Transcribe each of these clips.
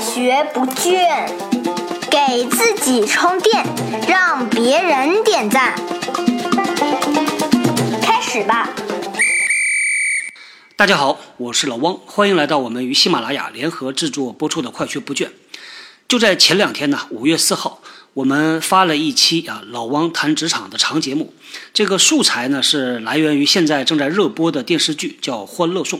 学不倦，给自己充电，让别人点赞。开始吧！大家好，我是老汪，欢迎来到我们与喜马拉雅联合制作播出的《快学不倦》。就在前两天呢，五月四号，我们发了一期啊老汪谈职场的长节目。这个素材呢是来源于现在正在热播的电视剧，叫《欢乐颂》。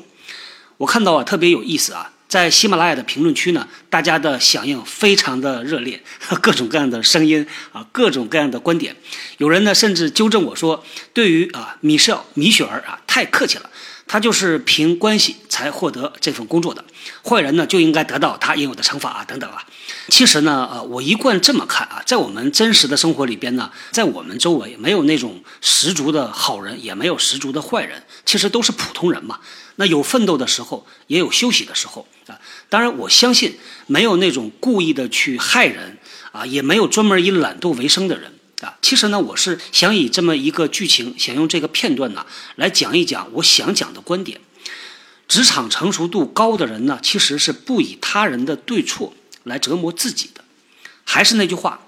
我看到啊特别有意思啊，在喜马拉雅的评论区呢，大家的响应非常的热烈，各种各样的声音啊，各种各样的观点。有人呢甚至纠正我说，对于啊米少米雪儿啊太客气了。他就是凭关系才获得这份工作的，坏人呢就应该得到他应有的惩罚啊，等等啊。其实呢，呃，我一贯这么看啊，在我们真实的生活里边呢，在我们周围没有那种十足的好人，也没有十足的坏人，其实都是普通人嘛。那有奋斗的时候，也有休息的时候。当然，我相信没有那种故意的去害人啊，也没有专门以懒惰为生的人。啊，其实呢，我是想以这么一个剧情，想用这个片段呢，来讲一讲我想讲的观点。职场成熟度高的人呢，其实是不以他人的对错来折磨自己的。还是那句话，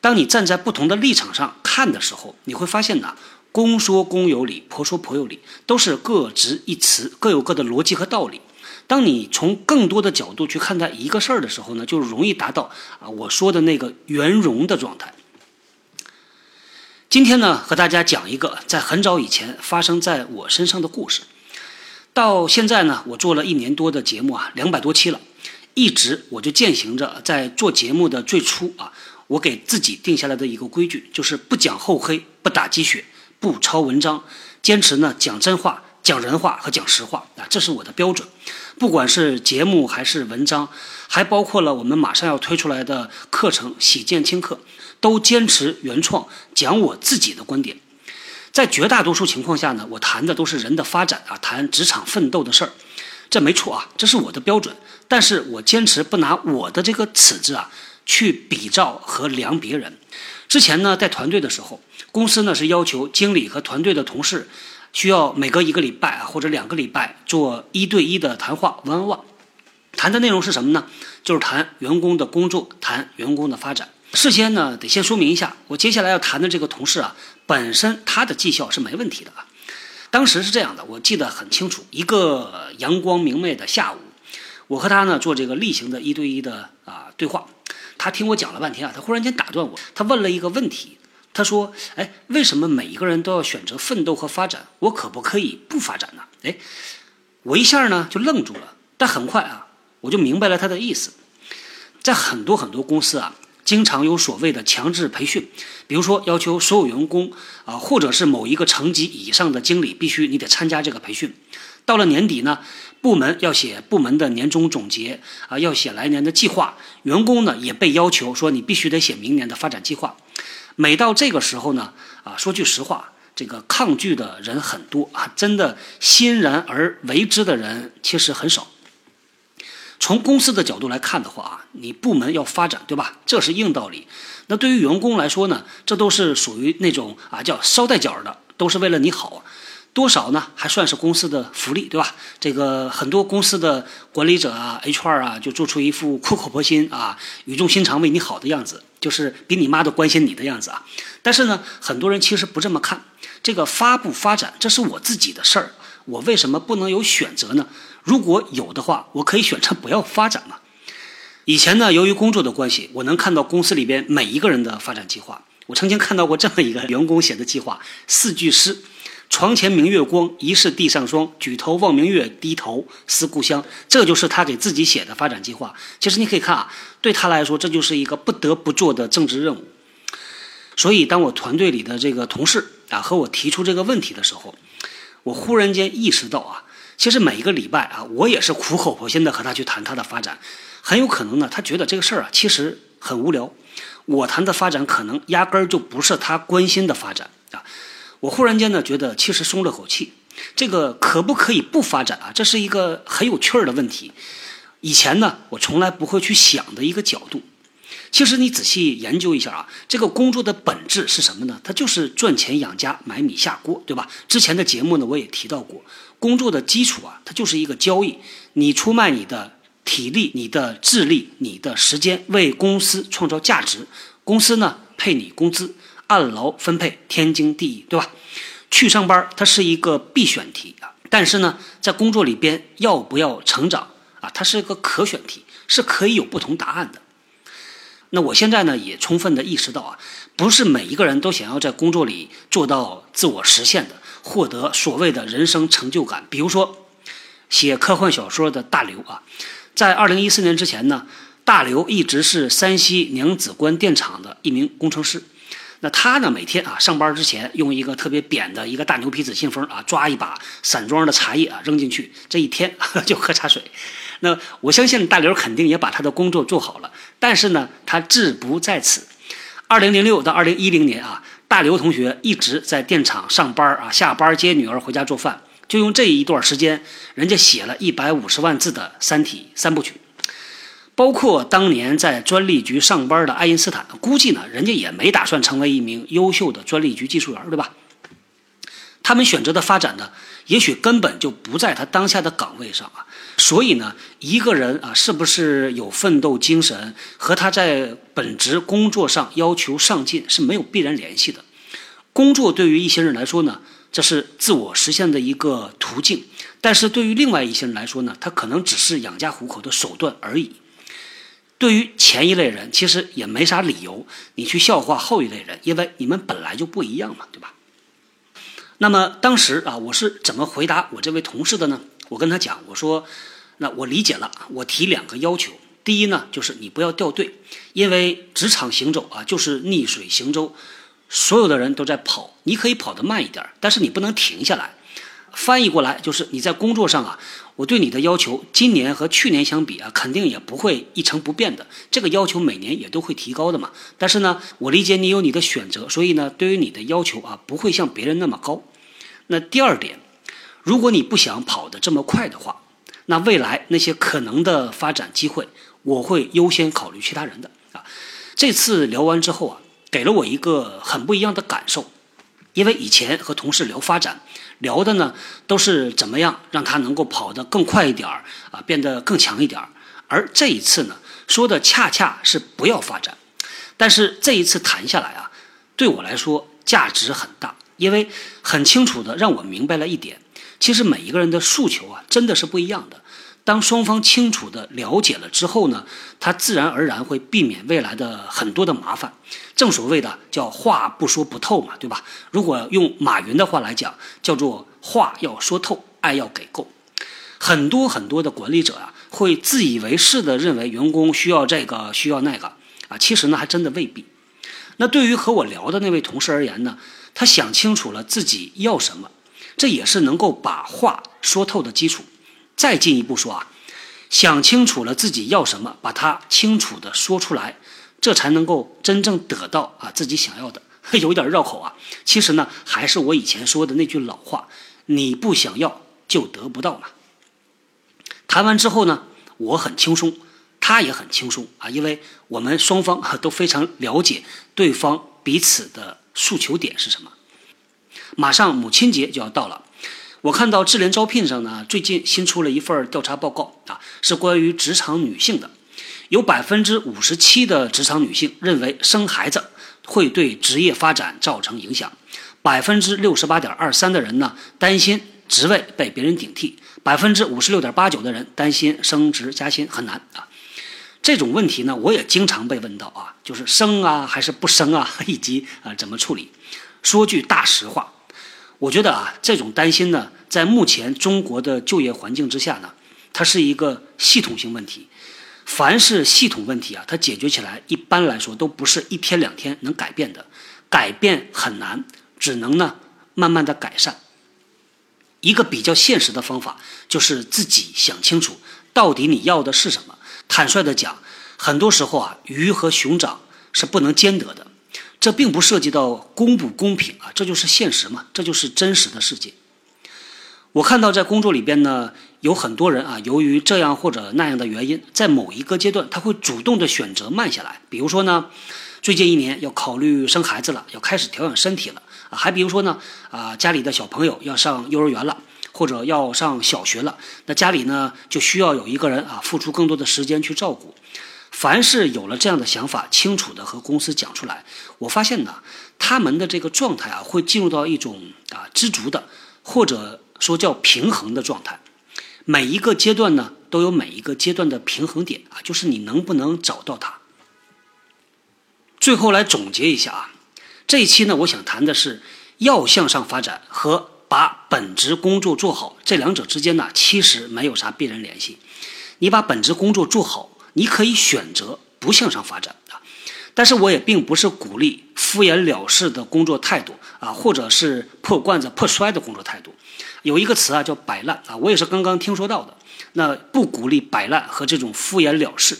当你站在不同的立场上看的时候，你会发现呢，公说公有理，婆说婆有理，都是各执一词，各有各的逻辑和道理。当你从更多的角度去看待一个事儿的时候呢，就容易达到啊我说的那个圆融的状态。今天呢，和大家讲一个在很早以前发生在我身上的故事。到现在呢，我做了一年多的节目啊，两百多期了，一直我就践行着在做节目的最初啊，我给自己定下来的一个规矩，就是不讲厚黑，不打鸡血，不抄文章，坚持呢讲真话、讲人话和讲实话啊，这是我的标准。不管是节目还是文章，还包括了我们马上要推出来的课程《喜见轻课》。都坚持原创，讲我自己的观点。在绝大多数情况下呢，我谈的都是人的发展啊，谈职场奋斗的事儿，这没错啊，这是我的标准。但是我坚持不拿我的这个尺子啊去比照和量别人。之前呢，在团队的时候，公司呢是要求经理和团队的同事需要每隔一个礼拜或者两个礼拜做一对一的谈话，one on one。谈的内容是什么呢？就是谈员工的工作，谈员工的发展。事先呢，得先说明一下，我接下来要谈的这个同事啊，本身他的绩效是没问题的啊。当时是这样的，我记得很清楚，一个阳光明媚的下午，我和他呢做这个例行的一对一的啊对话。他听我讲了半天啊，他忽然间打断我，他问了一个问题，他说：“哎，为什么每一个人都要选择奋斗和发展？我可不可以不发展呢？”哎，我一下呢就愣住了，但很快啊，我就明白了他的意思。在很多很多公司啊。经常有所谓的强制培训，比如说要求所有员工啊，或者是某一个层级以上的经理，必须你得参加这个培训。到了年底呢，部门要写部门的年终总结啊，要写来年的计划。员工呢也被要求说，你必须得写明年的发展计划。每到这个时候呢，啊，说句实话，这个抗拒的人很多啊，真的欣然而为之的人其实很少。从公司的角度来看的话啊，你部门要发展，对吧？这是硬道理。那对于员工来说呢，这都是属于那种啊叫捎带脚的，都是为了你好。多少呢？还算是公司的福利，对吧？这个很多公司的管理者啊、HR 啊，就做出一副苦口婆心啊、语重心长为你好的样子，就是比你妈都关心你的样子啊。但是呢，很多人其实不这么看。这个发不发展，这是我自己的事儿，我为什么不能有选择呢？如果有的话，我可以选择不要发展嘛。以前呢，由于工作的关系，我能看到公司里边每一个人的发展计划。我曾经看到过这么一个员工写的计划：四句诗，床前明月光，疑是地上霜。举头望明月，低头思故乡。这就是他给自己写的发展计划。其实你可以看啊，对他来说，这就是一个不得不做的政治任务。所以，当我团队里的这个同事啊和我提出这个问题的时候，我忽然间意识到啊。其实每一个礼拜啊，我也是苦口婆心的和他去谈他的发展，很有可能呢，他觉得这个事儿啊其实很无聊。我谈的发展可能压根儿就不是他关心的发展啊。我忽然间呢觉得其实松了口气，这个可不可以不发展啊？这是一个很有趣儿的问题。以前呢，我从来不会去想的一个角度。其实你仔细研究一下啊，这个工作的本质是什么呢？它就是赚钱养家、买米下锅，对吧？之前的节目呢，我也提到过。工作的基础啊，它就是一个交易，你出卖你的体力、你的智力、你的时间为公司创造价值，公司呢配你工资，按劳分配，天经地义，对吧？去上班它是一个必选题啊，但是呢，在工作里边要不要成长啊，它是一个可选题，是可以有不同答案的。那我现在呢也充分的意识到啊，不是每一个人都想要在工作里做到自我实现的，获得所谓的人生成就感。比如说，写科幻小说的大刘啊，在二零一四年之前呢，大刘一直是山西娘子关电厂的一名工程师。那他呢，每天啊上班之前用一个特别扁的一个大牛皮纸信封啊，抓一把散装的茶叶啊扔进去，这一天就喝茶水。那我相信大刘肯定也把他的工作做好了，但是呢，他志不在此。二零零六到二零一零年啊，大刘同学一直在电厂上班啊，下班接女儿回家做饭，就用这一段时间，人家写了一百五十万字的《三体》三部曲。包括当年在专利局上班的爱因斯坦，估计呢，人家也没打算成为一名优秀的专利局技术员，对吧？他们选择的发展呢，也许根本就不在他当下的岗位上啊。所以呢，一个人啊，是不是有奋斗精神，和他在本职工作上要求上进是没有必然联系的。工作对于一些人来说呢，这是自我实现的一个途径；但是对于另外一些人来说呢，他可能只是养家糊口的手段而已。对于前一类人，其实也没啥理由你去笑话后一类人，因为你们本来就不一样嘛，对吧？那么当时啊，我是怎么回答我这位同事的呢？我跟他讲，我说，那我理解了，我提两个要求。第一呢，就是你不要掉队，因为职场行走啊，就是逆水行舟，所有的人都在跑，你可以跑得慢一点，但是你不能停下来。翻译过来就是你在工作上啊，我对你的要求，今年和去年相比啊，肯定也不会一成不变的。这个要求每年也都会提高的嘛。但是呢，我理解你有你的选择，所以呢，对于你的要求啊，不会像别人那么高。那第二点，如果你不想跑得这么快的话，那未来那些可能的发展机会，我会优先考虑其他人的啊。这次聊完之后啊，给了我一个很不一样的感受，因为以前和同事聊发展。聊的呢都是怎么样让他能够跑得更快一点儿啊，变得更强一点儿。而这一次呢，说的恰恰是不要发展。但是这一次谈下来啊，对我来说价值很大，因为很清楚的让我明白了一点：其实每一个人的诉求啊，真的是不一样的。当双方清楚的了解了之后呢，他自然而然会避免未来的很多的麻烦。正所谓的叫话不说不透嘛，对吧？如果用马云的话来讲，叫做话要说透，爱要给够。很多很多的管理者啊，会自以为是的认为员工需要这个需要那个啊，其实呢还真的未必。那对于和我聊的那位同事而言呢，他想清楚了自己要什么，这也是能够把话说透的基础。再进一步说啊，想清楚了自己要什么，把它清楚的说出来，这才能够真正得到啊自己想要的。有点绕口啊，其实呢，还是我以前说的那句老话：你不想要就得不到嘛。谈完之后呢，我很轻松，他也很轻松啊，因为我们双方都非常了解对方彼此的诉求点是什么。马上母亲节就要到了。我看到智联招聘上呢，最近新出了一份调查报告啊，是关于职场女性的。有百分之五十七的职场女性认为生孩子会对职业发展造成影响，百分之六十八点二三的人呢担心职位被别人顶替，百分之五十六点八九的人担心升职加薪很难啊。这种问题呢，我也经常被问到啊，就是生啊还是不生啊，以及啊怎么处理。说句大实话。我觉得啊，这种担心呢，在目前中国的就业环境之下呢，它是一个系统性问题。凡是系统问题啊，它解决起来一般来说都不是一天两天能改变的，改变很难，只能呢慢慢的改善。一个比较现实的方法就是自己想清楚，到底你要的是什么。坦率的讲，很多时候啊，鱼和熊掌是不能兼得的。这并不涉及到公不公平啊，这就是现实嘛，这就是真实的世界。我看到在工作里边呢，有很多人啊，由于这样或者那样的原因，在某一个阶段，他会主动的选择慢下来。比如说呢，最近一年要考虑生孩子了，要开始调养身体了啊，还比如说呢，啊，家里的小朋友要上幼儿园了，或者要上小学了，那家里呢就需要有一个人啊，付出更多的时间去照顾。凡是有了这样的想法，清楚的和公司讲出来，我发现呢，他们的这个状态啊，会进入到一种啊知足的，或者说叫平衡的状态。每一个阶段呢，都有每一个阶段的平衡点啊，就是你能不能找到它。最后来总结一下啊，这一期呢，我想谈的是要向上发展和把本职工作做好这两者之间呢，其实没有啥必然联系。你把本职工作做好。你可以选择不向上发展啊，但是我也并不是鼓励敷衍了事的工作态度啊，或者是破罐子破摔的工作态度。有一个词啊叫摆烂啊，我也是刚刚听说到的。那不鼓励摆烂和这种敷衍了事。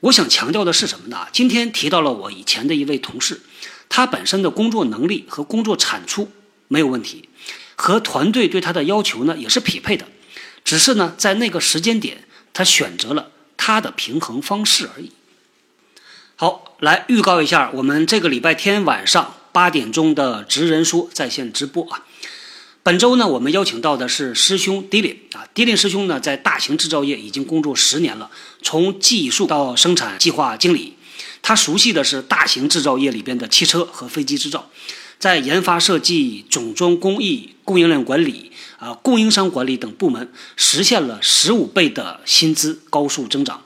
我想强调的是什么呢？今天提到了我以前的一位同事，他本身的工作能力和工作产出没有问题，和团队对他的要求呢也是匹配的，只是呢在那个时间点他选择了。它的平衡方式而已。好，来预告一下，我们这个礼拜天晚上八点钟的职人说在线直播啊。本周呢，我们邀请到的是师兄 Dylan 啊，Dylan 师兄呢，在大型制造业已经工作十年了，从技术到生产计划经理，他熟悉的是大型制造业里边的汽车和飞机制造，在研发设计、总装工艺、供应链管理。啊，供应商管理等部门实现了十五倍的薪资高速增长。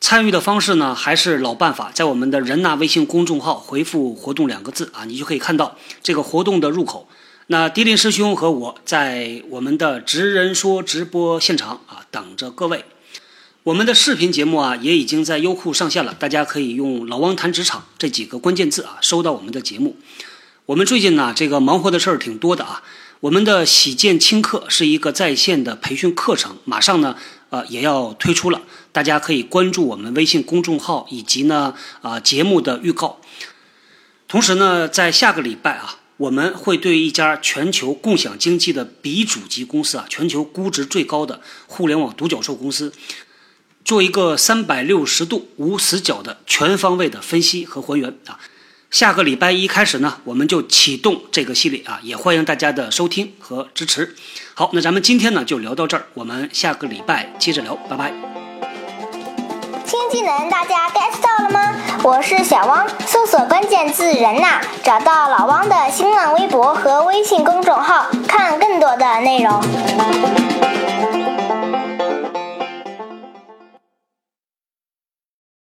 参与的方式呢，还是老办法，在我们的人纳微信公众号回复“活动”两个字啊，你就可以看到这个活动的入口。那迪林师兄和我在我们的职人说直播现场啊，等着各位。我们的视频节目啊，也已经在优酷上线了，大家可以用“老汪谈职场”这几个关键字啊，收到我们的节目。我们最近呢，这个忙活的事儿挺多的啊。我们的喜见轻课是一个在线的培训课程，马上呢，呃，也要推出了。大家可以关注我们微信公众号以及呢，啊，节目的预告。同时呢，在下个礼拜啊，我们会对一家全球共享经济的鼻祖级公司啊，全球估值最高的互联网独角兽公司，做一个三百六十度无死角的全方位的分析和还原啊。下个礼拜一开始呢，我们就启动这个系列啊，也欢迎大家的收听和支持。好，那咱们今天呢就聊到这儿，我们下个礼拜接着聊，拜拜。新技能大家 get 到了吗？我是小汪，搜索关键字“人呐”，找到老汪的新浪微博和微信公众号，看更多的内容。